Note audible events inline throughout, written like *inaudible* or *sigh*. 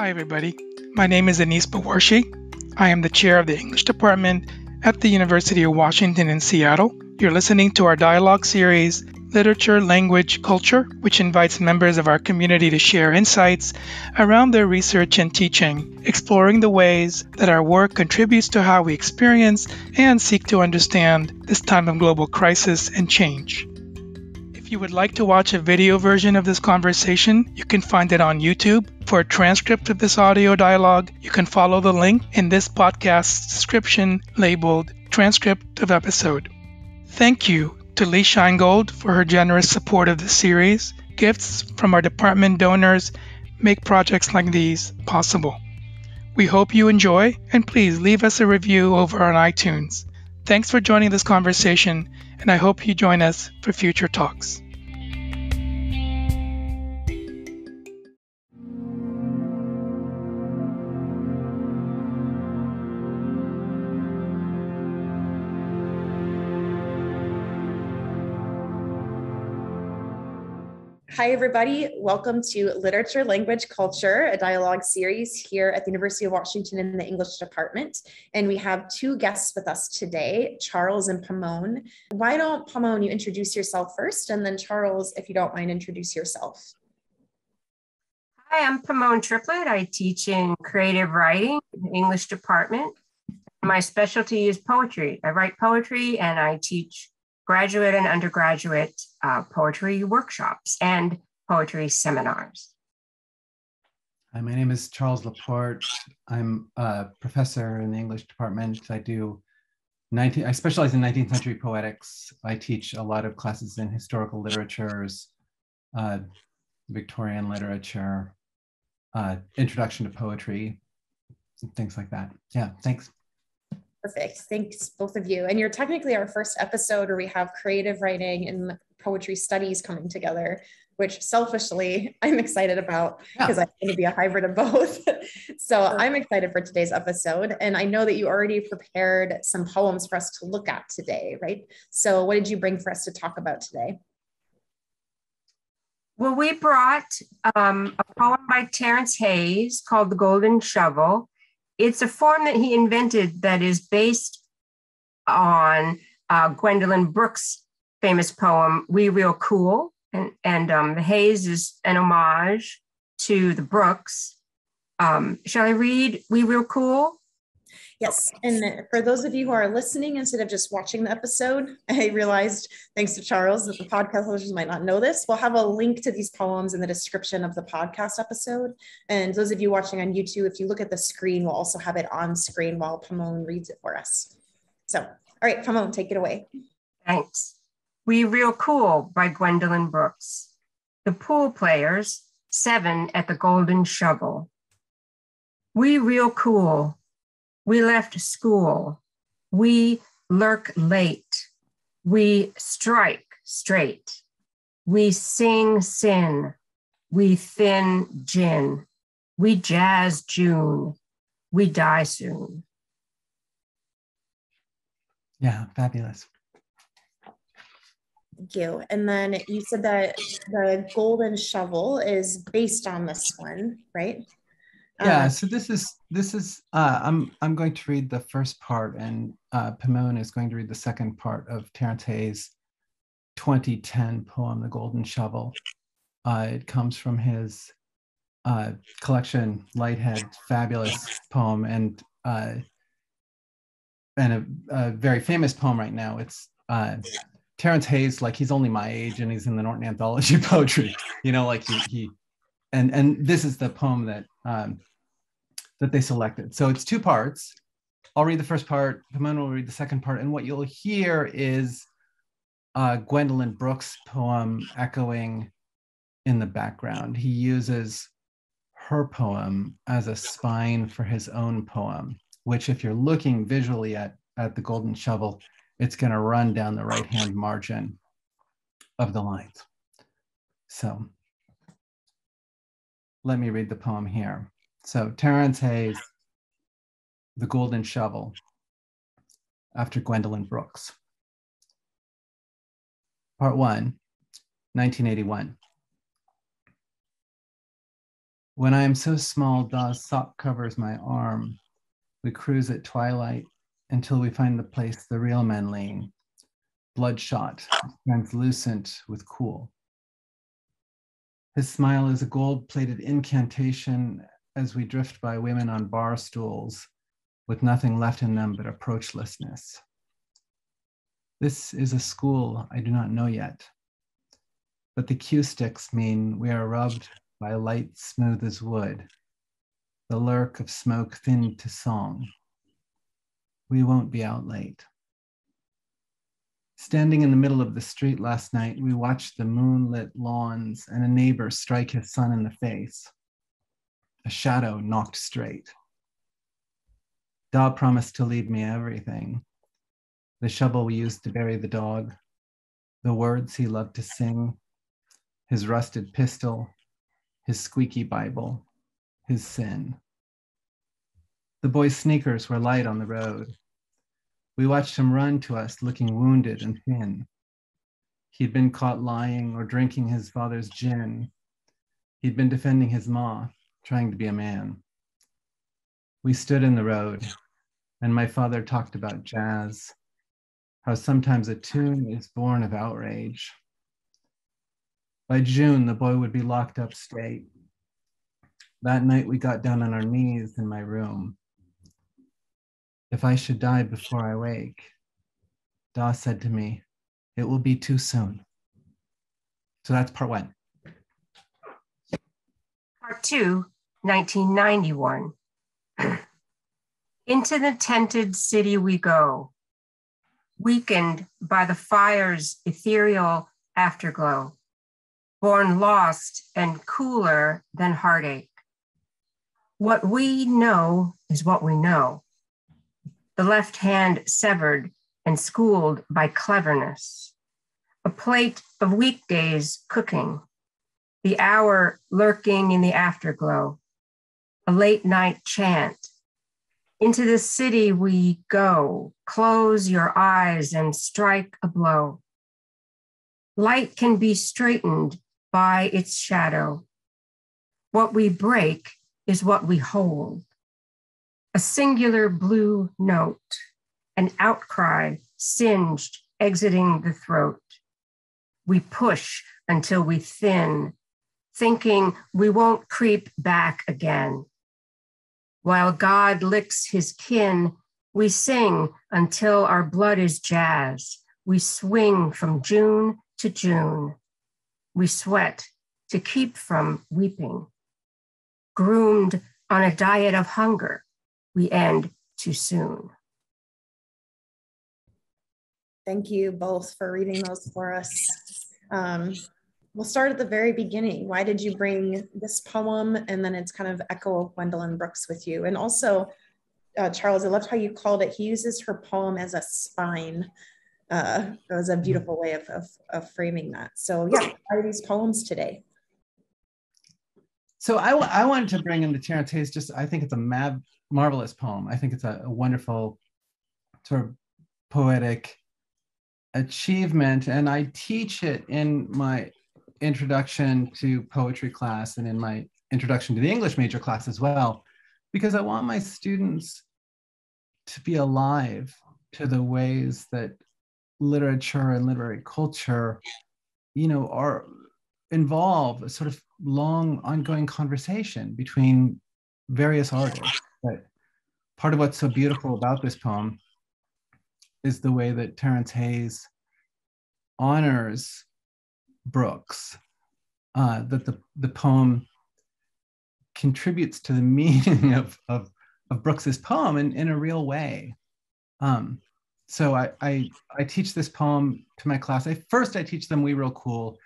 Hi, everybody. My name is Anis Bawarshi. I am the chair of the English department at the University of Washington in Seattle. You're listening to our dialogue series, Literature, Language, Culture, which invites members of our community to share insights around their research and teaching, exploring the ways that our work contributes to how we experience and seek to understand this time of global crisis and change. If you would like to watch a video version of this conversation, you can find it on YouTube. For a transcript of this audio dialogue, you can follow the link in this podcast's description labeled Transcript of Episode. Thank you to Lee Sheingold for her generous support of this series. Gifts from our department donors make projects like these possible. We hope you enjoy, and please leave us a review over on iTunes. Thanks for joining this conversation, and I hope you join us for future talks. Hi, everybody. Welcome to Literature, Language, Culture, a dialogue series here at the University of Washington in the English department. And we have two guests with us today, Charles and Pimone. Why don't, Pimone, you introduce yourself first? And then, Charles, if you don't mind, introduce yourself. Hi, I'm Pimone Triplett. I teach in creative writing in the English department. My specialty is poetry. I write poetry and I teach graduate and undergraduate uh, poetry workshops and poetry seminars. Hi, my name is Charles Laporte. I'm a professor in the English department. I do 19, I specialize in 19th century poetics. I teach a lot of classes in historical literatures, uh, Victorian literature, uh, introduction to poetry, things like that. Yeah, thanks. Perfect. Thanks, both of you. And you're technically our first episode where we have creative writing and poetry studies coming together, which selfishly I'm excited about because yeah. I'm going to be a hybrid of both. *laughs* so I'm excited for today's episode. And I know that you already prepared some poems for us to look at today, right? So, what did you bring for us to talk about today? Well, we brought um, a poem by Terrance Hayes called The Golden Shovel it's a form that he invented that is based on uh, Gwendolyn Brooks' famous poem, We Real Cool. And, and um, the Hayes is an homage to the Brooks. Um, shall I read We Real Cool? Yes. And for those of you who are listening instead of just watching the episode, *laughs* I realized, thanks to Charles, that the podcast listeners might not know this. We'll have a link to these poems in the description of the podcast episode. And those of you watching on YouTube, if you look at the screen, we'll also have it on screen while Pimone reads it for us. So, all right, Pimone, take it away. Thanks. We Real Cool by Gwendolyn Brooks. The pool players, seven at the Golden Shovel. We real cool we left school. We lurk late. We strike straight. We sing sin. We thin gin. We jazz June. We die soon. Yeah, fabulous. Thank you. And then you said that the golden shovel is based on this one, right? Yeah uh, so this is this is uh, i'm i'm going to read the first part and uh, is going to read the second part of terrance hayes 2010 poem the golden shovel. Uh, it comes from his uh, collection lighthead fabulous poem and uh, and a, a, very famous poem right now. It's uh, terrance hayes like he's only my age and he's in the norton anthology *laughs* poetry you know like he, he and and this is the poem that um, that they selected. So it's two parts. I'll read the first part, Pimone will read the second part, and what you'll hear is uh, Gwendolyn Brooks' poem echoing in the background. He uses her poem as a spine for his own poem, which, if you're looking visually at, at the Golden Shovel, it's going to run down the right hand margin of the lines. So let me read the poem here. So Terrance Hayes, The Golden Shovel, after Gwendolyn Brooks. Part one, 1981. When I am so small, Da's sock covers my arm. We cruise at twilight until we find the place the real men lean, bloodshot, translucent with cool. His smile is a gold plated incantation as we drift by women on bar stools with nothing left in them but approachlessness. This is a school I do not know yet, but the cue sticks mean we are rubbed by light smooth as wood, the lurk of smoke thinned to song. We won't be out late. Standing in the middle of the street last night, we watched the moonlit lawns and a neighbor strike his son in the face. A shadow knocked straight. Da promised to leave me everything the shovel we used to bury the dog, the words he loved to sing, his rusted pistol, his squeaky Bible, his sin. The boy's sneakers were light on the road. We watched him run to us looking wounded and thin. He'd been caught lying or drinking his father's gin. He'd been defending his ma, trying to be a man. We stood in the road, and my father talked about jazz, how sometimes a tune is born of outrage. By June, the boy would be locked up straight. That night, we got down on our knees in my room. If I should die before I wake, Da said to me, it will be too soon. So that's part one. Part two, 1991. *clears throat* Into the tented city we go, weakened by the fire's ethereal afterglow, born lost and cooler than heartache. What we know is what we know the left hand severed and schooled by cleverness, a plate of weekdays cooking, the hour lurking in the afterglow, a late night chant. Into the city we go, close your eyes and strike a blow. Light can be straightened by its shadow. What we break is what we hold a singular blue note, an outcry singed, exiting the throat. We push until we thin, thinking we won't creep back again. While God licks his kin, we sing until our blood is jazz. We swing from June to June. We sweat to keep from weeping. Groomed on a diet of hunger, we end too soon. Thank you both for reading those for us. Um, we'll start at the very beginning. Why did you bring this poem? And then it's kind of echo of Gwendolyn Brooks with you. And also, uh, Charles, I loved how you called it. He uses her poem as a spine. Uh, it was a beautiful way of, of, of framing that. So yeah, are these poems today? So I, I wanted to bring in the Hayes, just I think it's a mad, marvelous poem. I think it's a, a wonderful sort of poetic achievement. And I teach it in my introduction to poetry class and in my introduction to the English major class as well, because I want my students to be alive to the ways that literature and literary culture, you know, are involve a sort of long ongoing conversation between various artists. But part of what's so beautiful about this poem is the way that Terrance Hayes honors Brooks, uh, that the, the poem contributes to the *laughs* meaning of, of, of Brooks's poem in, in a real way. Um, so I, I, I teach this poem to my class. I, first, I teach them We Real Cool,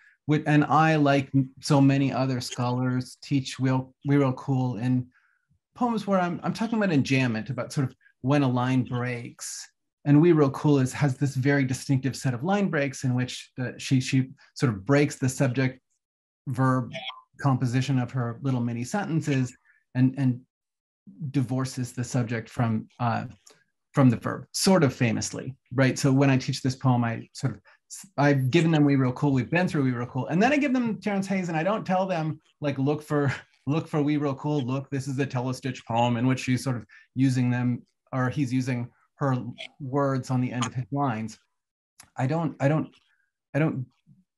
and I, like so many other scholars, teach We Real, we real Cool in poems where I'm, I'm talking about enjambment, about sort of when a line breaks and we real cool is has this very distinctive set of line breaks in which the, she she sort of breaks the subject verb composition of her little mini sentences and and divorces the subject from uh, from the verb sort of famously right? So when i teach this poem i sort of i've given them we real cool we've been through we real cool and then i give them Terrance hayes and i don't tell them like look for look for we real cool look this is a telestich poem in which she's sort of using them or he's using her words on the end of his lines. I don't i don't i don't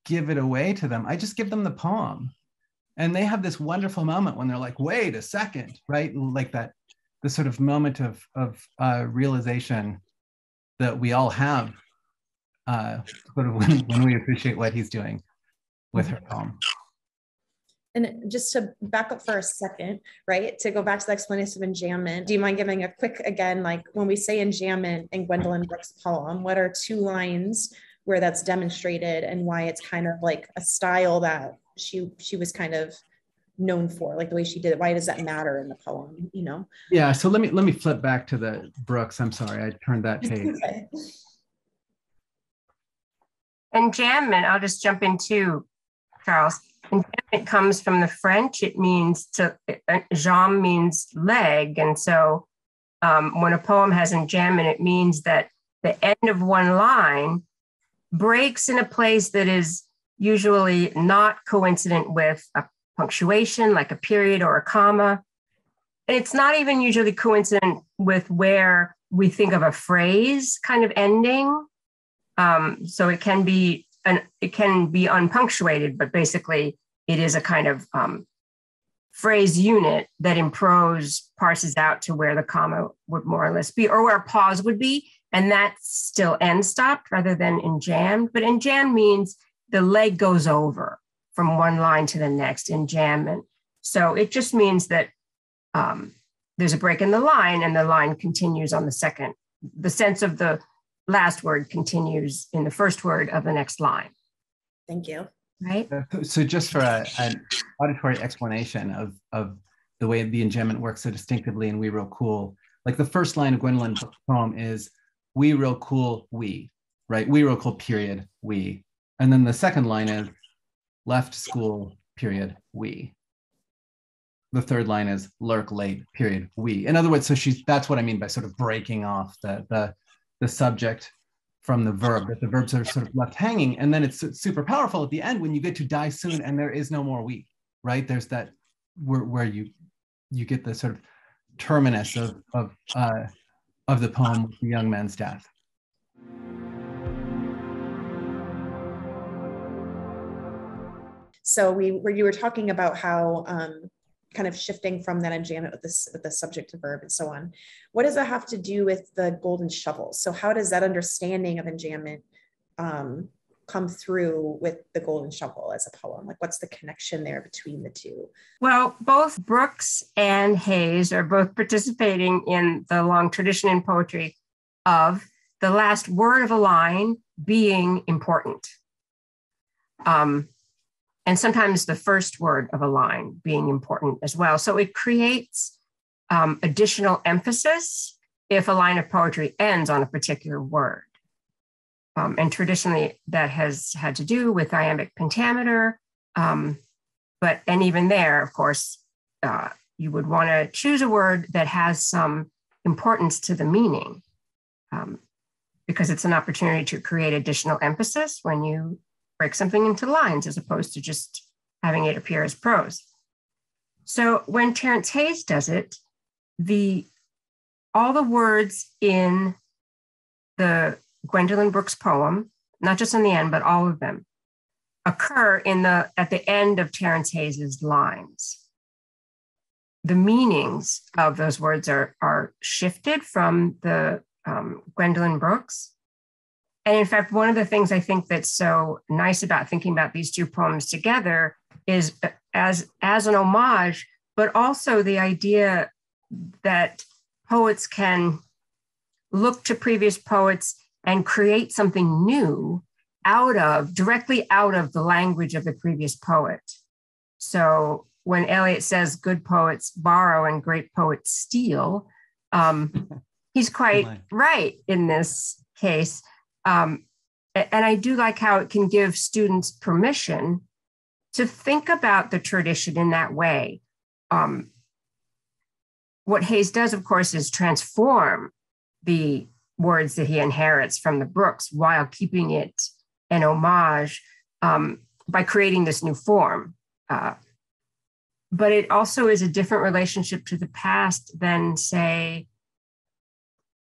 give it away to them. I just give them the poem and they have this wonderful moment when they're like wait a second right? Like that the sort of moment of of uh, realization that we all have uh, sort of *laughs* when, when we appreciate what he's doing with her poem and just to back up for a second, right, to go back to the explanation of enjambment, do you mind giving a quick, again, like when we say enjambment in Gwendolyn Brooks' poem, what are two lines where that's demonstrated and why it's kind of like a style that she she was kind of known for, like the way she did it? Why does that matter in the poem, you know? Yeah, so let me let me flip back to the Brooks. I'm sorry, I turned that *laughs* page. okay. Enjambment, I'll just jump into Charles it comes from the French. It means to jambe means leg, and so um, when a poem has enjambment, it means that the end of one line breaks in a place that is usually not coincident with a punctuation, like a period or a comma. And it's not even usually coincident with where we think of a phrase kind of ending. Um, so it can be and it can be unpunctuated, but basically it is a kind of um, phrase unit that in prose parses out to where the comma would more or less be, or where a pause would be, and that's still end stopped rather than enjambed. But enjambed means the leg goes over from one line to the next, enjambment. So it just means that um, there's a break in the line and the line continues on the second. The sense of the last word continues in the first word of the next line. Thank you. Right. Uh, so just for a, an auditory explanation of, of the way the enjambment works so distinctively and We Real Cool, like the first line of Gwendolyn's poem is we real cool, we, right? We real cool, period, we. And then the second line is left school, period, we. The third line is lurk late, period, we. In other words, so she's that's what I mean by sort of breaking off the the the subject from the verb, that the verbs are sort of left hanging. And then it's super powerful at the end when you get to die soon and there is no more we, right? There's that where, where you you get the sort of terminus of of uh, of the poem with the young man's death. So we were you were talking about how um, kind of shifting from that enjambment with this with the subject to verb and so on. What does that have to do with the golden shovel? So how does that understanding of enjambment um, come through with the golden shovel as a poem? Like what's the connection there between the two? Well, both Brooks and Hayes are both participating in the long tradition in poetry of the last word of a line being important. Um, and sometimes the first word of a line being important as well. So it creates um, additional emphasis if a line of poetry ends on a particular word. Um, and traditionally, that has had to do with iambic pentameter. Um, but, and even there, of course, uh, you would want to choose a word that has some importance to the meaning um, because it's an opportunity to create additional emphasis when you break something into lines as opposed to just having it appear as prose. So when Terrance Hayes does it, the all the words in the Gwendolyn Brooks poem, not just in the end, but all of them, occur in the at the end of Terrance Hayes's lines. The meanings of those words are, are shifted from the um, Gwendolyn Brooks and in fact, one of the things I think that's so nice about thinking about these two poems together is uh, as, as an homage, but also the idea that poets can look to previous poets and create something new out of, directly out of the language of the previous poet. So when Eliot says good poets borrow and great poets steal, um, *laughs* he's quite right in this case. Um, and I do like how it can give students permission to think about the tradition in that way. Um, what Hayes does, of course, is transform the words that he inherits from the Brooks while keeping it an homage um, by creating this new form. Uh, but it also is a different relationship to the past than, say,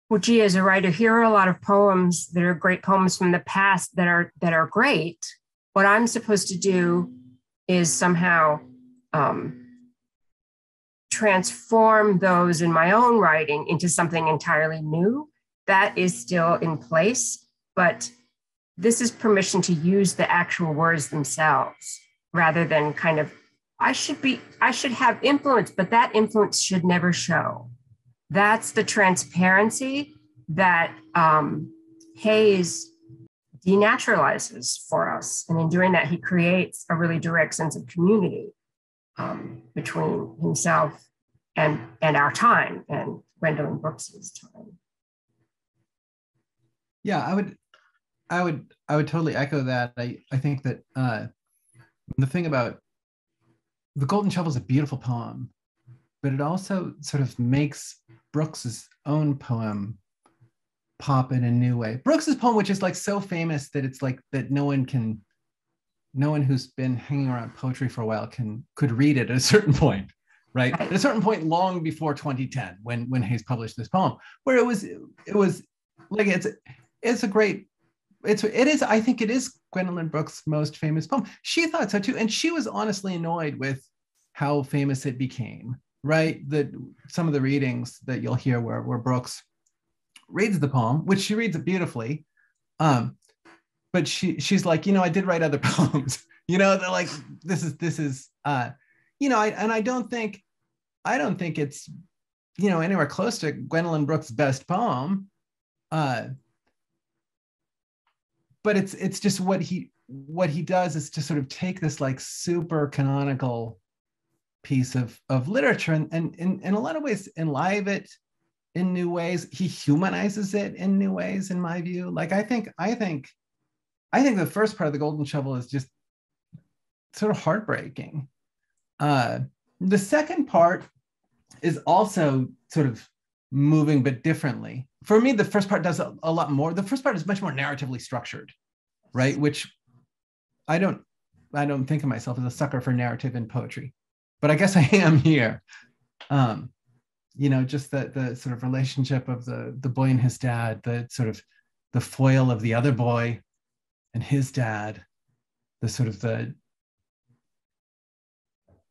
well, gee, as a writer, here are a lot of poems that are great poems from the past that are that are great. What I'm supposed to do is somehow um, transform those in my own writing into something entirely new. That is still in place, but this is permission to use the actual words themselves rather than kind of I should be I should have influence, but that influence should never show. That's the transparency that um, Hayes denaturalizes for us. And in doing that, he creates a really direct sense of community um, between himself and, and our time and Gwendolyn Brooks's time. Yeah, I would, I would, I would totally echo that. I, I think that uh, the thing about the Golden Shovel is a beautiful poem, but it also sort of makes Brooks's own poem pop in a new way. Brooks's poem, which is like so famous that it's like that no one can, no one who's been hanging around poetry for a while can could read it at a certain point, right? At a certain point, long before 2010, when when Hayes published this poem, where it was it was like it's it's a great it's it is I think it is Gwendolyn Brooks' most famous poem. She thought so too, and she was honestly annoyed with how famous it became. Right, that some of the readings that you'll hear where where Brooks reads the poem, which she reads it beautifully. Um, but she she's like, you know, I did write other *laughs* poems. you know, they're like, this is this is uh, you know, I and I don't think I don't think it's you know anywhere close to Gwendolyn Brooks' best poem. Uh, but it's it's just what he what he does is to sort of take this like super canonical piece of of literature and and in, in a lot of ways enlive it in new ways. He humanizes it in new ways, in my view. Like I think, I think, I think the first part of the Golden Shovel is just sort of heartbreaking. Uh, the second part is also sort of moving, but differently. For me, the first part does a, a lot more. The first part is much more narratively structured, right? Which I don't, I don't think of myself as a sucker for narrative in poetry, but I guess *laughs* I am here. Um, you know just the the sort of relationship of the the boy and his dad the sort of the foil of the other boy and his dad the sort of the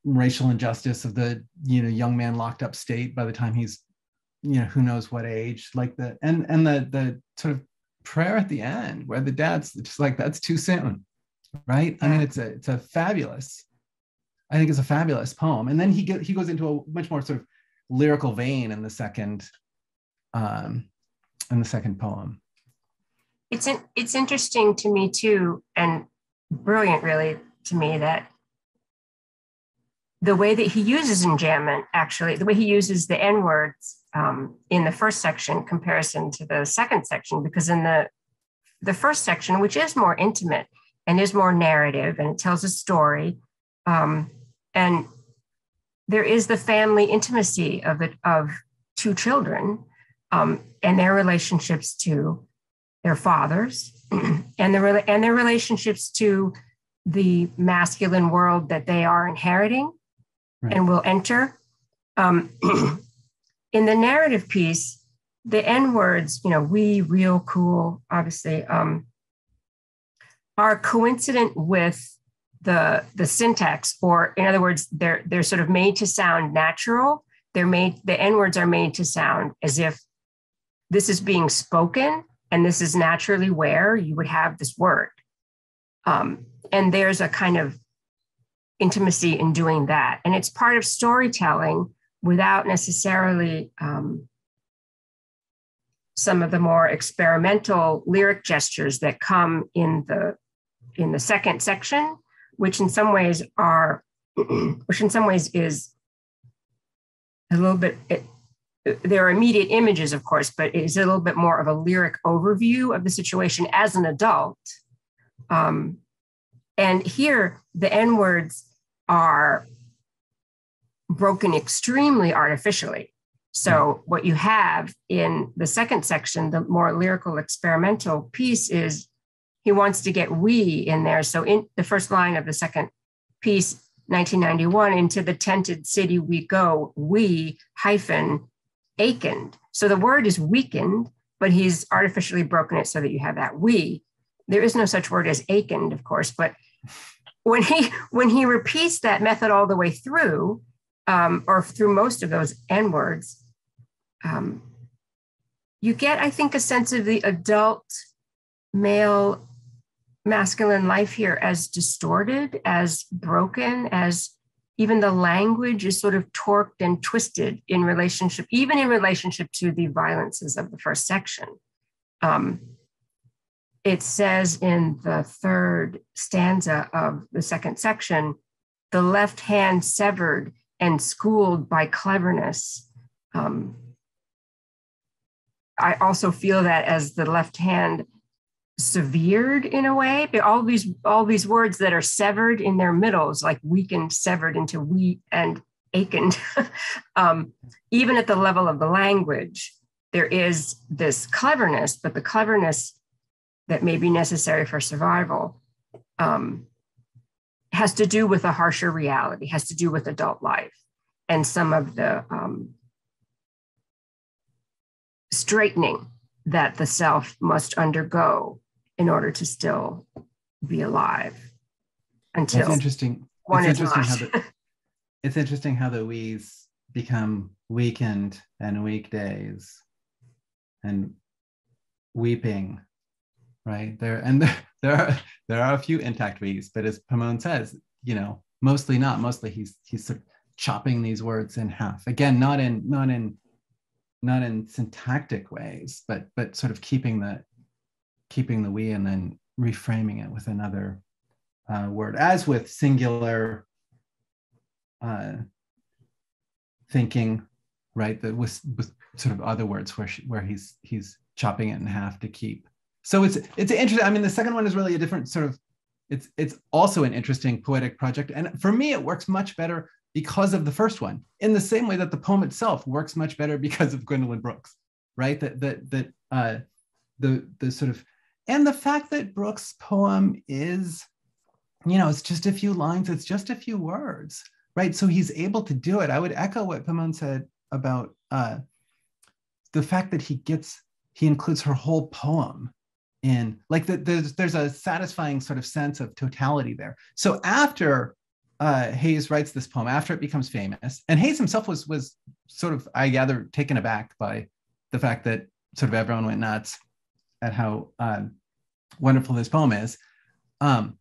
racial injustice of the you know young man locked up state by the time he's you know who knows what age like the and and the the sort of prayer at the end where the dad's just like that's too soon right i mean it's a it's a fabulous i think it's a fabulous poem and then he get, he goes into a much more sort of lyrical vein in the second um, in the second poem. It's it's interesting to me too, and brilliant really to me that the way that he uses enjambment, actually, the way he uses the N words um, in the first section comparison to the second section, because in the the first section, which is more intimate and is more narrative and it tells a story, um, and there is the family intimacy of it of two children um, and their relationships to their fathers *clears throat* and their and their relationships to the masculine world that they are inheriting right. and will enter. Um, *clears throat* in the narrative piece, the N words, you know, we, real, cool, obviously, um, are coincident with the the syntax or in other words they're they're sort of made to sound natural. They're made the n words are made to sound as if this is being spoken and this is naturally where you would have this word. Um, and there's a kind of intimacy in doing that. And it's part of storytelling without necessarily um, some of the more experimental lyric gestures that come in the in the second section which in some ways are, *clears throat* which in some ways is a little bit, it, there are immediate images, of course, but it is a little bit more of a lyric overview of the situation as an adult. Um, and here, the N words are broken extremely artificially. So, what you have in the second section, the more lyrical experimental piece, is he wants to get we in there. So in the first line of the second piece, 1991, into the tented city we go, we hyphen akened. So the word is weakened, but he's artificially broken it so that you have that we. There is no such word as akened, of course, but when he when he repeats that method all the way through, um, or through most of those N words, um, you get, I think, a sense of the adult male masculine life here as distorted, as broken, as even the language is sort of torqued and twisted in relationship, even in relationship to the violences of the first section. Um, it says in the third stanza of the second section, the left hand severed and schooled by cleverness. Um, I also feel that as the left hand severed in a way. All these all these words that are severed in their middles like weakened severed into we and akened *laughs* um, even at the level of the language there is this cleverness but the cleverness that may be necessary for survival um, has to do with a harsher reality has to do with adult life and some of the um, straightening that the self must undergo in order to still be alive until it's interesting. one it's is interesting not. how the, it's interesting how the we's become weekend and weekdays and weeping right? There and there, *laughs* there are there are a few intact we's but as Pimone says you know mostly not. Mostly he's he's sort of chopping these words in half. Again not in not in not in syntactic ways but but sort of keeping the keeping the we and then reframing it with another uh, word, as with singular uh, thinking, right? That with, with sort of other words where she, where he's he's chopping it in half to keep. So it's it's interesting. I mean, the second one is really a different sort of. It's it's also an interesting poetic project, and for me, it works much better because of the first one. In the same way that the poem itself works much better because of Gwendolyn Brooks, right? That that that uh, the the sort of and the fact that Brooks' poem is, you know, it's just a few lines, it's just a few words, right? So he's able to do it. I would echo what Pimone said about uh, the fact that he gets, he includes her whole poem in, like the, there's, there's a satisfying sort of sense of totality there. So after uh, Hayes writes this poem, after it becomes famous, and Hayes himself was, was sort of, I gather, taken aback by the fact that sort of everyone went nuts at how um, wonderful this poem is, um,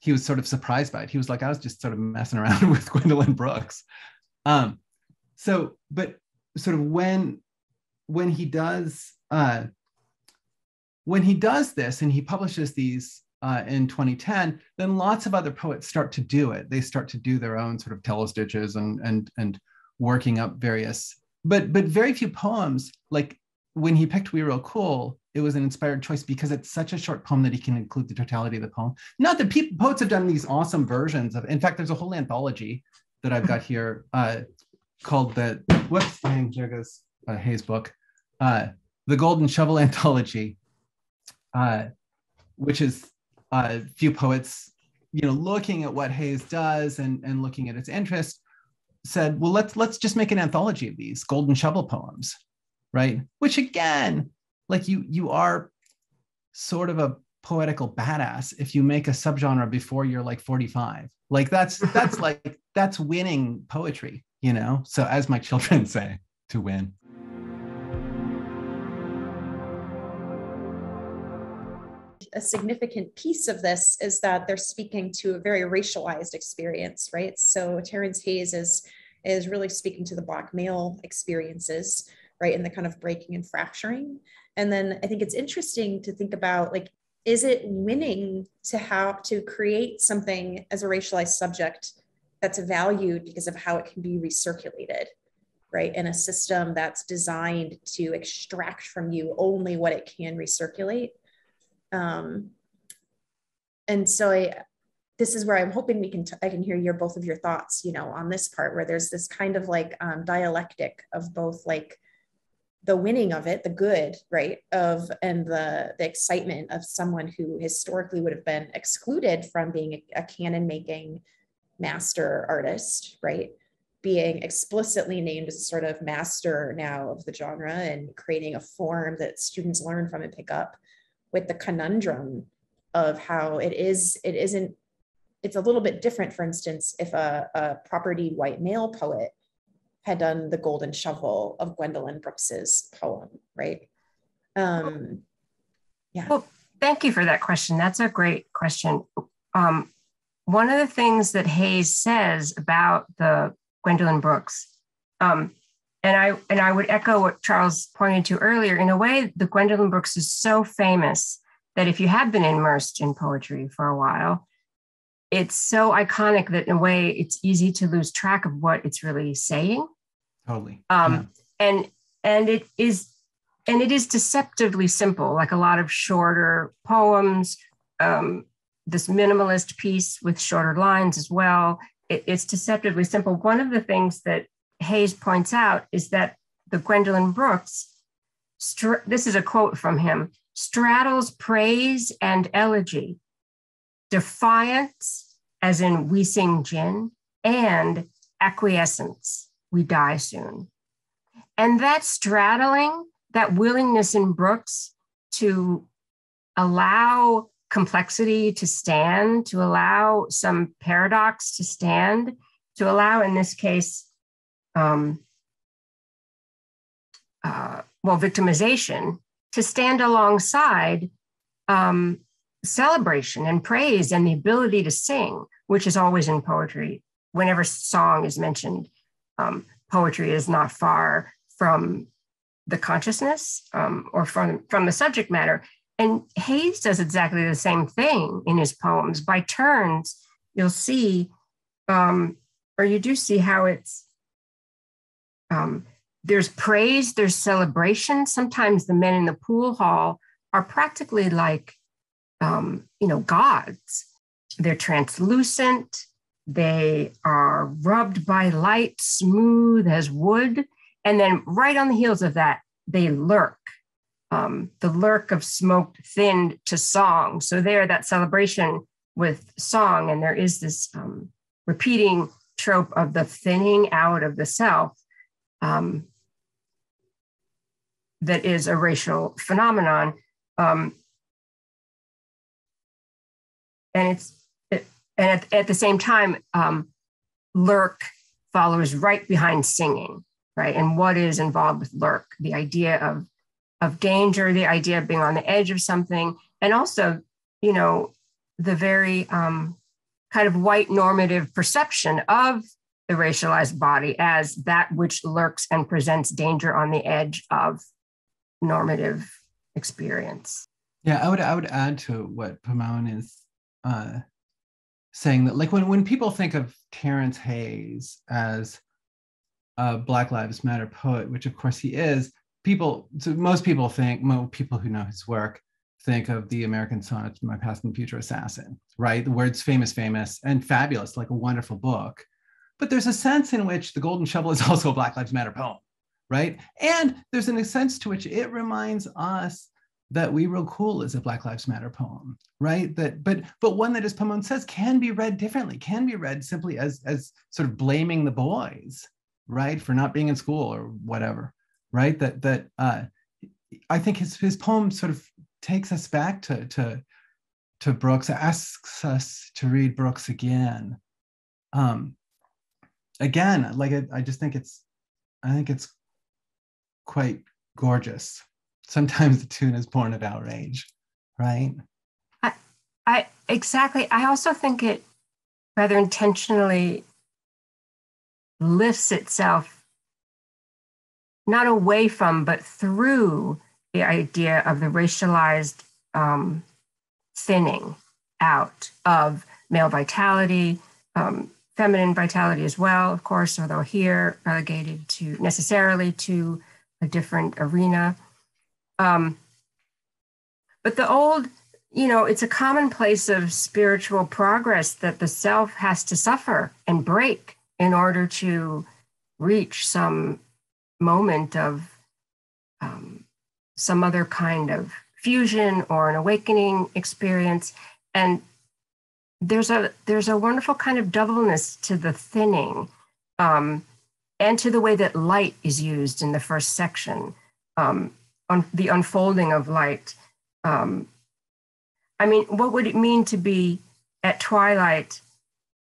he was sort of surprised by it. He was like, I was just sort of messing around *laughs* with Gwendolyn Brooks. Um, so, but sort of when when he does uh, when he does this and he publishes these uh, in 2010, then lots of other poets start to do it. They start to do their own sort of telestichs and and and working up various, but but very few poems like when he picked We Real Cool, it was an inspired choice because it's such a short poem that he can include the totality of the poem. Not that poets have done these awesome versions of. In fact, there's a whole anthology that I've got here uh, called the whoops, dang, there goes uh, Hayes' book, uh, the Golden Shovel *laughs* Anthology, uh, which is a uh, few poets, you know, looking at what Hayes does and and looking at its interest, said, well, let's let's just make an anthology of these Golden Shovel poems, right? Which again like you you are sort of a poetical badass if you make a subgenre before you're like 45 like that's *laughs* that's like that's winning poetry you know? So as my children *laughs* say to win. A significant piece of this is that they're speaking to a very racialized experience right? So terrance hayes is is really speaking to the black male experiences right and the kind of breaking and fracturing and then I think it's interesting to think about like, is it winning to have to create something as a racialized subject that's valued because of how it can be recirculated, right? In a system that's designed to extract from you only what it can recirculate. Um, and so I, this is where I'm hoping we can, t- I can hear your, both of your thoughts, you know, on this part where there's this kind of like um, dialectic of both like the winning of it, the good, right, of and the the excitement of someone who historically would have been excluded from being a, a canon making master artist, right? Being explicitly named as a sort of master now of the genre and creating a form that students learn from and pick up with the conundrum of how it is, it isn't, it's a little bit different, for instance, if a, a property white male poet had done the golden shovel of Gwendolyn Brooks's poem, right? Um, yeah. Well, thank you for that question. That's a great question. Um, one of the things that Hayes says about the Gwendolyn Brooks, um, and I and I would echo what Charles pointed to earlier. In a way, the Gwendolyn Brooks is so famous that if you have been immersed in poetry for a while, it's so iconic that in a way it's easy to lose track of what it's really saying. Totally. Um, yeah. And and it is and it is deceptively simple, like a lot of shorter poems. Um, this minimalist piece with shorter lines as well. It, it's deceptively simple. One of the things that Hayes points out is that the Gwendolyn Brooks, str- this is a quote from him, straddles praise and elegy, defiance, as in we sing gin, and acquiescence, we die soon. And that straddling, that willingness in Brooks to allow complexity to stand, to allow some paradox to stand, to allow, in this case, um, uh, well, victimization to stand alongside um, celebration and praise and the ability to sing, which is always in poetry. Whenever song is mentioned, um, poetry is not far from the consciousness um, or from, from the subject matter. And Hayes does exactly the same thing in his poems. By turns, you'll see, um, or you do see how it's um, there's praise, there's celebration. Sometimes the men in the pool hall are practically like, um, you know, gods. They're translucent. They are rubbed by light, smooth as wood. And then right on the heels of that, they lurk um, the lurk of smoke thinned to song. So there, that celebration with song, and there is this um, repeating trope of the thinning out of the self um, that is a racial phenomenon. Um, and it's it, and at, at, the same time, um, lurk follows right behind singing, right? And what is involved with lurk? The idea of of danger, the idea of being on the edge of something, and also, you know, the very um, kind of white normative perception of the racialized body as that which lurks and presents danger on the edge of normative experience. Yeah, I would I would add to what Pimone is uh, saying that like when when people think of Terrance Hayes as a Black Lives Matter poet, which of course he is, people, so most people think, most people who know his work think of the American Sonnet My Past and Future Assassin, right? The words famous, famous, and fabulous, like a wonderful book. But there's a sense in which The Golden Shovel is *laughs* also a Black Lives Matter poem, right? And there's an sense to which it reminds us that We Real Cool is a Black Lives Matter poem, right? That, but but one that, as Pimone says, can be read differently, can be read simply as as sort of blaming the boys, right, for not being in school or whatever right? That that uh, I think his his poem sort of takes us back to to to Brooks, asks us to read Brooks again. Um, again, like I, I just think it's I think it's quite gorgeous. Sometimes the tune is born of outrage, right? I, I exactly. I also think it rather intentionally lifts itself not away from, but through the idea of the racialized um, thinning out of male vitality, um, feminine vitality as well, of course, although here relegated to necessarily to a different arena. Um, but the old, you know, it's a commonplace of spiritual progress that the self has to suffer and break in order to reach some moment of um, some other kind of fusion or an awakening experience. And there's a there's a wonderful kind of doubleness to the thinning um, and to the way that light is used in the first section um, on the unfolding of light um, i mean what would it mean to be at twilight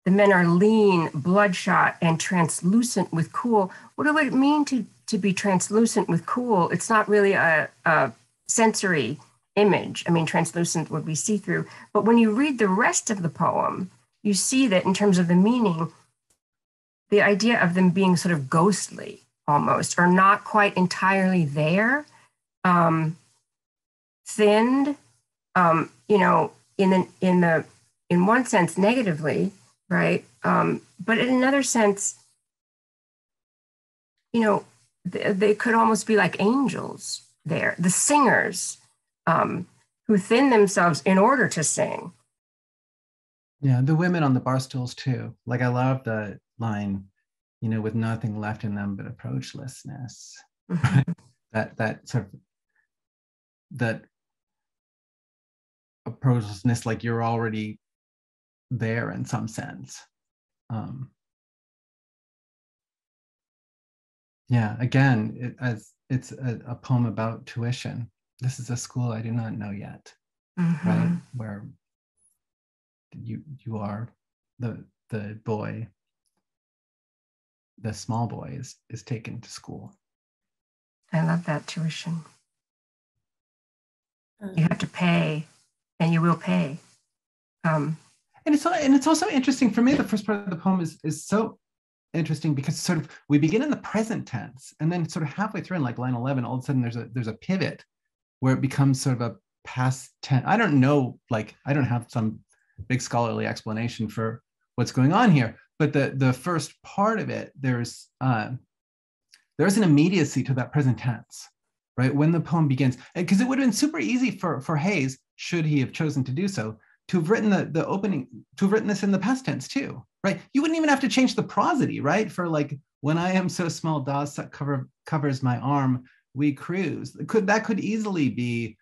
the men are lean bloodshot and translucent with cool what would it mean to to be translucent with cool it's not really a, a sensory image. I mean, translucent would be see through. But when you read the rest of the poem, you see that in terms of the meaning, the idea of them being sort of ghostly almost, or not quite entirely there, um, thinned, um, you know, in the, in the in one sense negatively, right? Um, but in another sense, you know, they, they could almost be like angels there. The singers um, who thin themselves in order to sing. Yeah, the women on the bar stools too. Like I love the line, you know, with nothing left in them but approachlessness. Mm-hmm. *laughs* that that sort of that approachlessness, like you're already there in some sense. Um, yeah, again, it, as it's a, a poem about tuition this is a school I do not know yet, mm-hmm. right? Where you you are the the boy, the small boy is is taken to school. I love that tuition. You have to pay, and you will pay. Um, and it's and it's also interesting for me. The first part of the poem is is so interesting because sort of we begin in the present tense, and then sort of halfway through in like line eleven, all of a sudden there's a there's a pivot where it becomes sort of a past tense. I don't know, like I don't have some big scholarly explanation for what's going on here, but the the first part of it, there's uh, there's an immediacy to that present tense, right? When the poem begins, because it would have been super easy for for Hayes, should he have chosen to do so, to have written the the opening, to have written this in the past tense too, right? You wouldn't even have to change the prosody, right? For like when I am so small, Da's cover covers my arm we cruise. Could that could easily be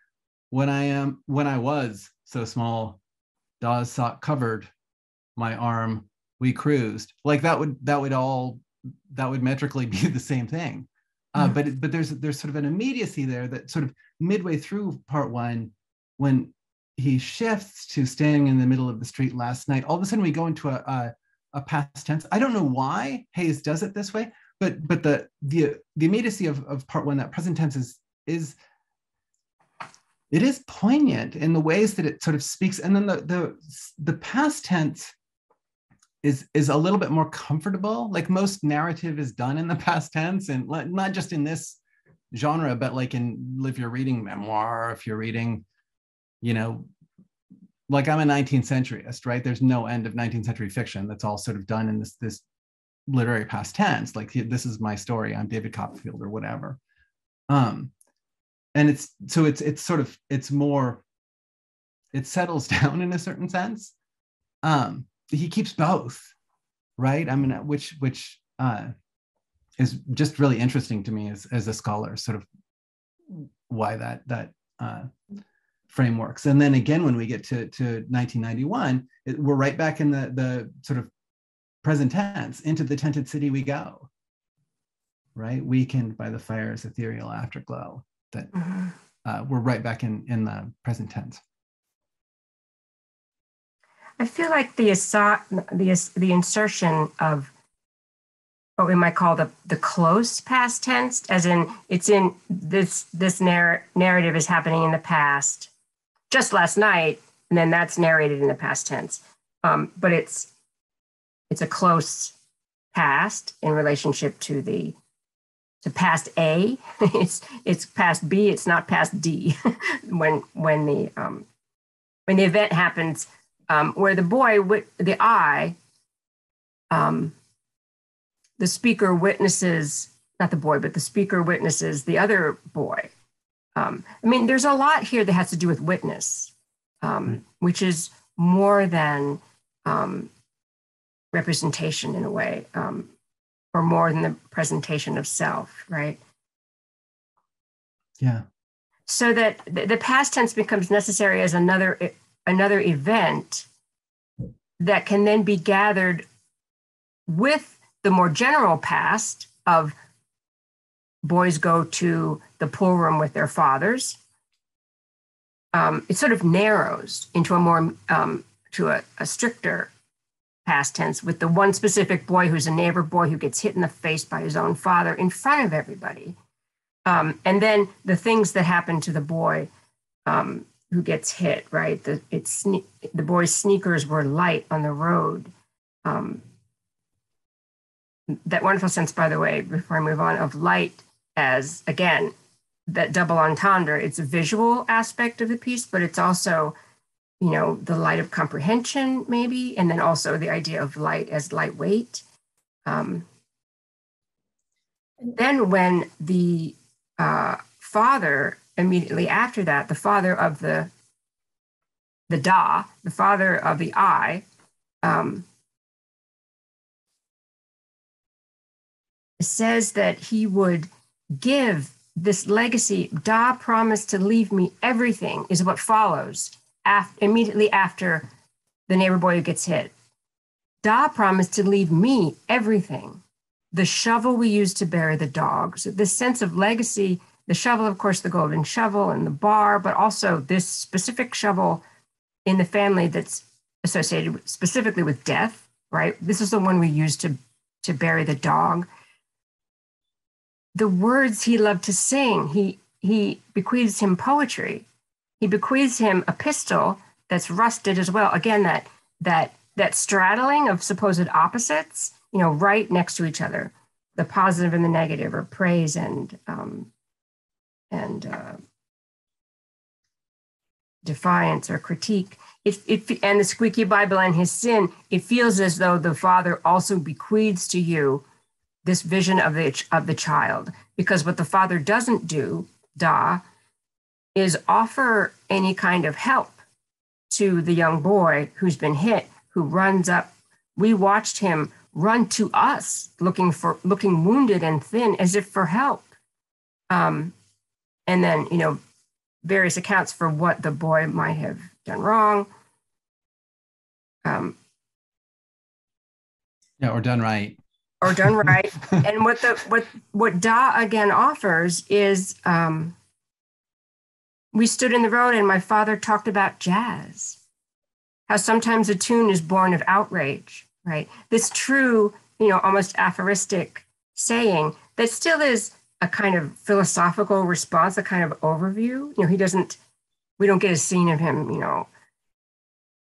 when I am when I was so small, Da's sock covered my arm. We cruised like that would that would all that would metrically *laughs* be the same thing. Uh, mm-hmm. but but there's there's sort of an immediacy there that sort of midway through part one, when he shifts to standing in the middle of the street last night, all of a sudden we go into a, a, a past tense. I don't know why Hayes does it this way, but but the the the immediacy of, of part one that present tense is is it is poignant in the ways that it sort of speaks and then the the the past tense is is a little bit more comfortable like most narrative is done in the *laughs* past tense and not just in this genre but like in if you're reading memoir if you're reading you know like i'm a 19th centuryist right? There's no end of 19th century fiction that's all sort of done in this this literary past tense. Like this is my story. I'm david copperfield or whatever. Um and it's so it's it's sort of it's more it settles *laughs* down in a certain sense. Um he keeps both right i mean which which uh is just really interesting to me as as a scholar sort of why that that uh frameworks and then again when we get to to 1991 it, we're right back in the the sort of present tense, into the tented city we go, right? Weakened by the fire's ethereal afterglow. That mm-hmm. uh, we're right back in, in the present tense. I feel like the, the, the insertion of what we might call the, the close past tense, as in it's in this, this narr- narrative is happening in the past just last night, and then that's narrated in the past tense. Um, but it's it's a close past in relationship to the to past A. *laughs* it's it's past B. It's not past D. *laughs* when when the um, when the event happens, um, where the boy the I, um, the speaker witnesses not the boy, but the speaker witnesses the other boy. Um, I mean, there's a lot here that has to do with witness, um, which is more than um, representation in a way, um, or more than the presentation of self, right? Yeah. So that the past tense becomes necessary as another another event that can then be gathered with the more general past of boys go to the pool room with their fathers. Um, it sort of narrows into a more um, to a, a stricter past tense with the one specific boy who's a neighbor boy who gets hit in the face by his own father in front of everybody. Um, and then the things that happen to the boy um, who gets hit, right? The, it's, the boy's sneakers were light on the road. Um, that wonderful sense, by the way, before I move on, of light as, again, that double entendre. It's a visual aspect of the piece, but it's also, you know, the light of comprehension, maybe, and then also the idea of light as lightweight. Um, then when the uh, father immediately after that, the father of the the da, the father of the I, um, says that he would give this legacy. Da promised to leave me everything, is what follows af- immediately after the neighbor boy who gets hit. Da promised to leave me everything. The shovel we use to bury the dogs. this sense of legacy the shovel, of course, the golden shovel and the bar, but also this specific shovel in the family that's associated specifically with death, right? This is the one we use to, to bury the dog. The words he loved to sing, he, he bequeaths him poetry. He bequeaths him a pistol that's rusted as well. Again, that, that, that straddling of supposed opposites, you know, right next to each other, the positive and the negative, or praise and um, and uh, defiance or critique. It, it, and the squeaky Bible and his sin, it feels as though the father also bequeaths to you this vision of the, of the child. Because what the father doesn't do, da, is offer any kind of help to the young boy who's been hit, who runs up. We watched him run to us looking for looking wounded and thin as if for help. Um, and then you know various accounts for what the boy might have done wrong. Um, yeah or done right. Or done *laughs* right. And what the what what da again offers is um, we stood in the road and my father talked about jazz. How sometimes a tune is born of outrage right? This true you know almost aphoristic saying that still is a kind of philosophical response, a kind of overview. You know, he doesn't, we don't get a scene of him, you know,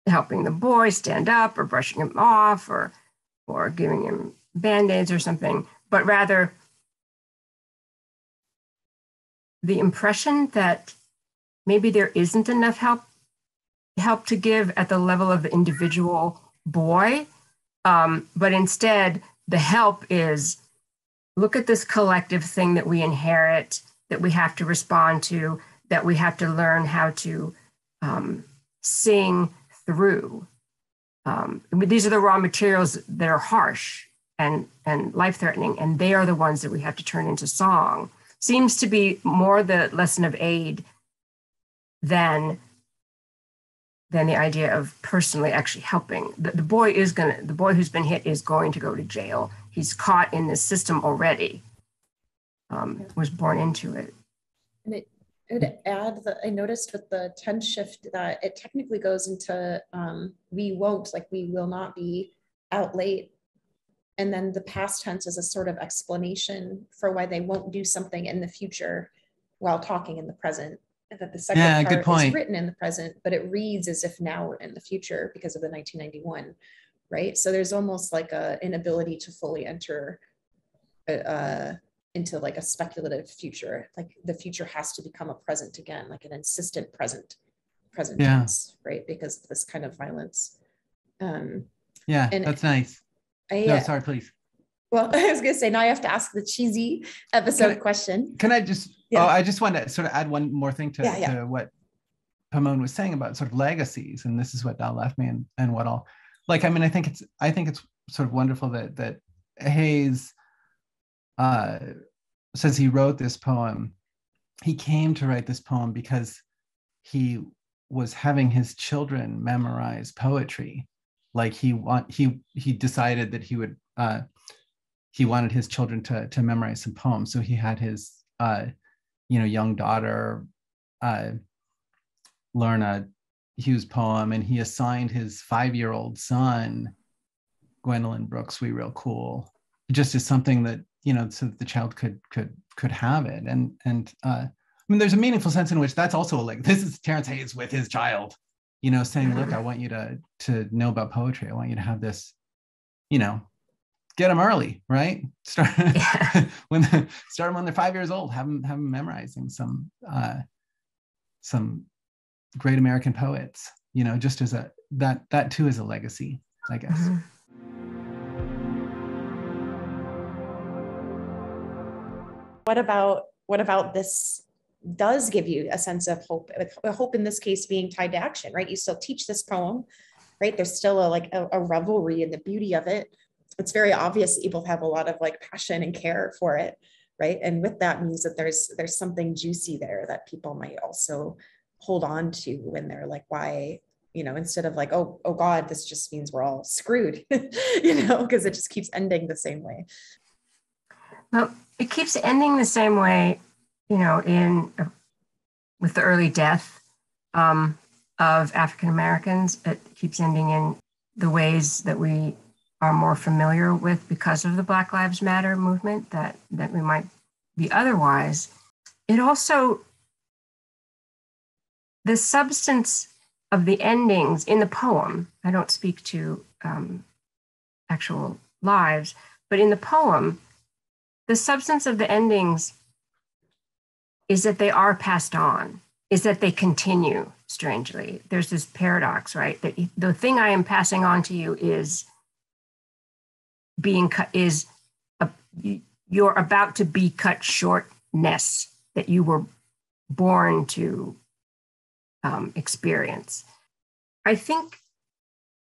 helping the boy stand up or brushing him off or or giving him band-aids or something, but rather the impression that maybe there isn't enough help help to give at the level of the individual boy, um, but instead the help is look at this collective thing that we inherit, that we have to respond to, that we have to learn how to um, sing through. Um, these are the raw materials that are harsh and, and life threatening, and they are the ones that we have to turn into song. Seems to be more the lesson of aid than than the idea of personally actually helping. The, the boy is gonna, the boy who's been hit is going to go to jail he's caught in this system already, um, was born into it. And it would add that I noticed with the tense shift that it technically goes into um, we won't, like we will not be out late. And then the past tense is a sort of explanation for why they won't do something in the future while talking in the present. And that the second yeah, part good point. is written in the present, but it reads as if now we're in the future because of the 1991 right? So there's almost like a inability to fully enter uh, into like a speculative future. Like the future has to become a present again, like an insistent present, present yeah. tense, right? Because this kind of violence. Um, yeah, and that's nice. I, no, uh, sorry, please. Well, *laughs* I was going to say now I have to ask the cheesy episode can I, question. Can I just? Yeah. Oh, I just want to sort of add one more thing to, yeah, yeah. to what Pimone was saying about sort of legacies, and this is what Dal left me, and, and what all like i mean i think it's i think it's sort of wonderful that that hayes uh says he wrote this poem he came to write this poem because he was having his children memorize poetry. Like he want he he decided that he would uh, he wanted his children to to memorize some poems. So he had his uh, you know young daughter uh, learn a Hughes poem and he assigned his five year old son Gwendolyn Brooks we real cool just as something that you know so that the child could could could have it and and uh, I mean, there's a meaningful sense in which that's also like this is Terrance Hayes with his child, you know, saying, "Look, I want you to to know about poetry. I want you to have this, you know, get them early, right? *laughs* Start yeah. when the, start them when they're five years old. Have them have them memorizing some uh, some great American poets. You know, just as a that that too is a legacy, I guess." Mm-hmm. What about what about this does give you a sense of hope, a hope in this case being tied to action, right? You still teach this poem, right? There's still a like a, a revelry in the beauty of it. It's very obvious that you both have a lot of like passion and care for it, right? And with that means that there's there's something juicy there that people might also hold on to when they're like, why, you know, instead of like, oh, oh God, this just means we're all screwed, *laughs* you know, because it just keeps ending the same way. Well, it keeps ending the same way you know, in with the early death um, of African Americans, it keeps ending in the ways that we are more familiar with because of the Black Lives Matter movement that that we might be otherwise. It also the substance of the endings in the poem. I don't speak to um, actual lives, but in the poem, the substance of the endings is that they are passed on, is that they continue strangely. There's this paradox, right? That the thing I am passing on to you is being cut, is a, you're about to be cut shortness that you were born to um, experience. I think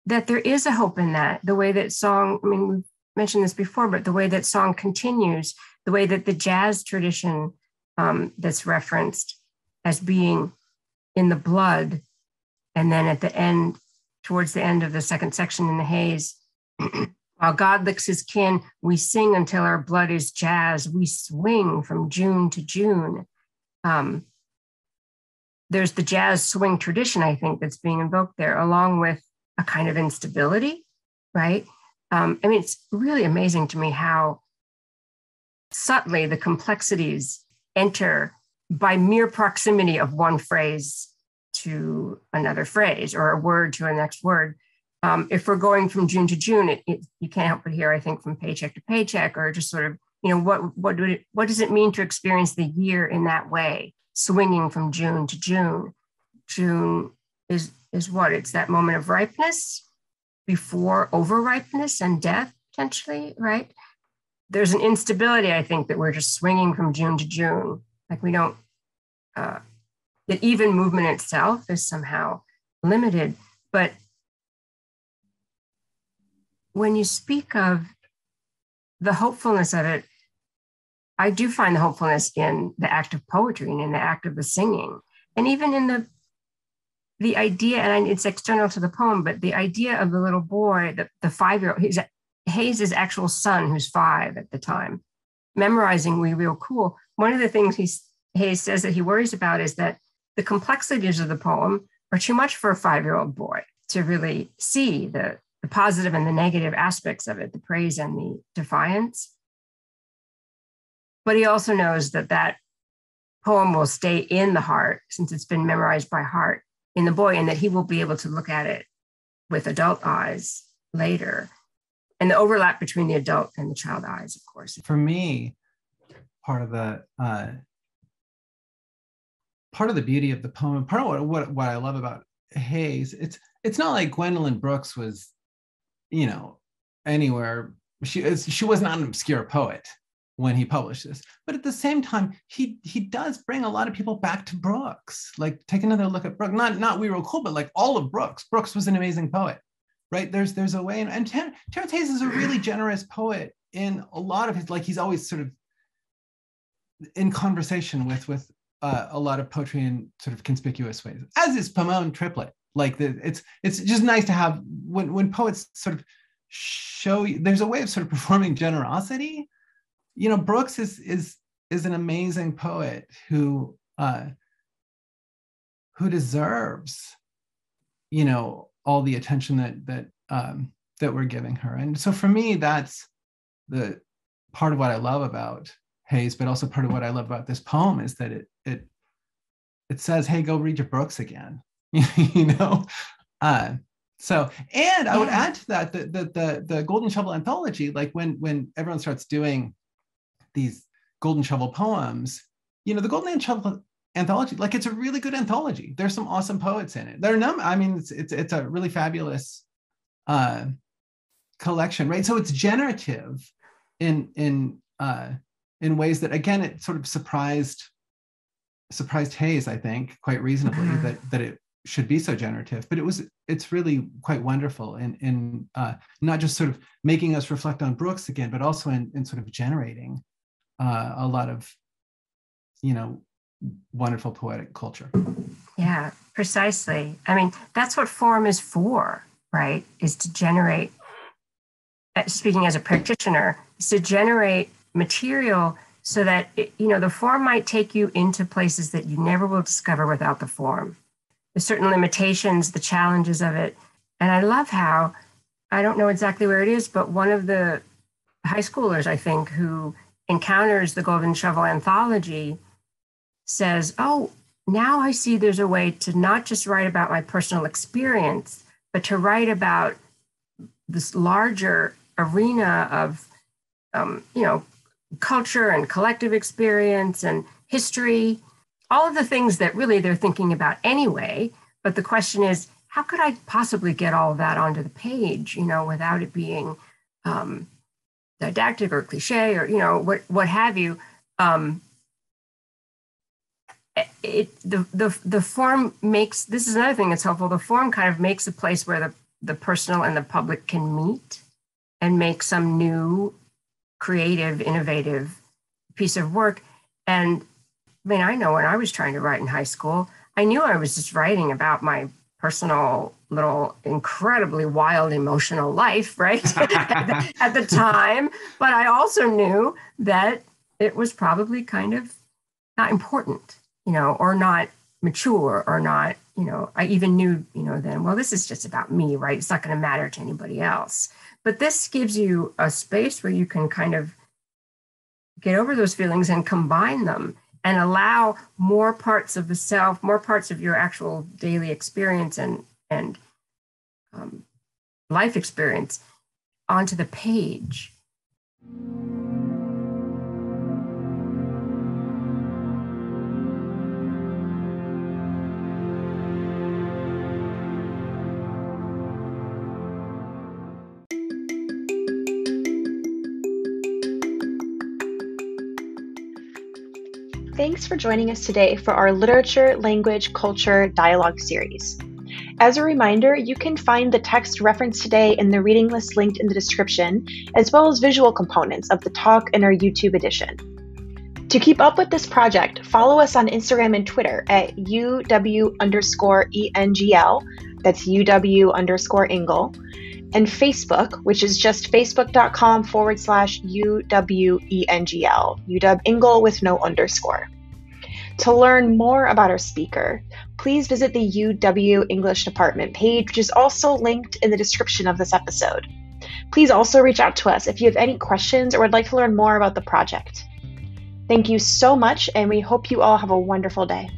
that there is a hope in that. The way that song, I mean, we mentioned this before, but the way that song continues, the way that the jazz tradition um, that's referenced as being in the blood. And then at the end, towards the end of the second section in the haze, *clears throat* while God licks his kin, we sing until our blood is jazz. We swing from June to June. Um, there's the jazz swing tradition, I think, that's being invoked there, along with a kind of instability, right? Um, I mean, it's really amazing to me how subtly the complexities enter by mere proximity of one phrase to another phrase or a word to a next word. Um, if we're going from June to June, it, it, you can't help but hear, I think, from paycheck to paycheck, or just sort of, you know, what what it, what does it mean to experience the year in that way, swinging from June to June? June is is what? It's that moment of ripeness before over ripeness and death, potentially, right? there's an instability, I think, that we're just swinging from June to June. Like we don't, uh, that even movement itself is somehow limited. But when you speak of the hopefulness of it, I do find the hopefulness in the act of poetry and in the act of the singing, and even in the the idea, and it's external to the poem, but the idea of the little boy, the, the five year old, he's Hayes's actual son, who's five at the time, memorizing We Real oh Cool. One of the things he Hayes says that he worries about is that the complexities of the poem are too much for a five year old boy to really see the, the positive and the negative aspects of it, the praise and the defiance. But he also knows that that poem will stay in the heart since it's been memorized by heart in the boy, and that he will be able to look at it with adult eyes later and the overlap between the adult and the child eyes, of course. For me, part of the uh, part of the beauty of the poem, part of what, what what I love about Hayes, it's it's not like Gwendolyn Brooks was, you know, anywhere. She she was not an obscure poet when he published this, but at the same time, he he does bring a lot of people back to Brooks. Like take another look at Brooks. Not not We Real Cool, but like all of Brooks. Brooks was an amazing poet right? There's there's a way, and, and Terrance Hayes is a really generous poet in a lot of his, like he's always sort of in conversation with with uh, a lot of poetry in sort of conspicuous ways, as is Pimone Triplett. like the, it's it's just nice to have when when poets sort of show you there's a way of sort of performing generosity you know brooks is is is an amazing poet who uh who deserves you know all the attention that that um that we're giving her. And so for me that's the part of what i love about hayes but also part of what i love about this poem is that it it it says hey go read your brooks again. *laughs* You know? Uh so and i would add to that the, the the the golden shovel anthology like when when everyone starts doing these golden shovel poems you know the golden shovel anthology like it's a really good anthology. There's some awesome poets in it. There are num i mean it's it's, it's a really fabulous uh collection right? So it's generative in in uh in ways that again it sort of surprised surprised hayes i think quite reasonably mm-hmm. that that it should be so generative. But it was it's really quite wonderful in in uh, not just sort of making us reflect on brooks again but also in, in sort of generating uh, a lot of you know wonderful poetic culture. Yeah precisely. I mean that's what form is for right? Is to generate uh, speaking as a practitioner is to generate material so that it, you know the form might take you into places that you never will discover without the form. The certain limitations, the challenges of it. And I love how, I don't know exactly where it is, but one of the high schoolers, I think, who encounters the Golden Shovel anthology says, Oh, now I see there's a way to not just write about my personal experience, but to write about this larger arena of, um, you know, culture and collective experience and history all of the things that really they're thinking about anyway. But the question is, how could I possibly get all of that onto the page, you know, without it being um, didactic or cliche or, you know, what, what have you? Um, it, the, the, the form makes, this is another thing that's helpful. The form kind of makes a place where the, the personal and the public can meet and make some new creative, innovative piece of work. And I mean, I know when I was trying to write in high school, I knew I was just writing about my personal little incredibly wild emotional life right at, *laughs* the, at, the, time. But i also knew that it was probably kind of not important you know or not mature or not you know i even knew you know then well this is just about me right? It's not going to matter to anybody else. But this gives you a space where you can kind of get over those feelings and combine them and allow more parts of the self, more parts of your actual daily experience and and um, life experience onto the page. For joining us today for our Literature, Language, Culture Dialogue series. As a reminder, you can find the text referenced today in the reading list linked in the description, as well as visual components of the talk in our YouTube edition. To keep up with this project, follow us on Instagram and Twitter at UW underscore ENGL, that's UW underscore Ingle, and Facebook, which is just facebook.com forward slash UWENGL, UW Ingle with no underscore. To learn more about our speaker, please visit the UW English Department page, which is also linked in the description of this episode. Please also reach out to us if you have any questions or would like to learn more about the project. Thank you so much, and we hope you all have a wonderful day.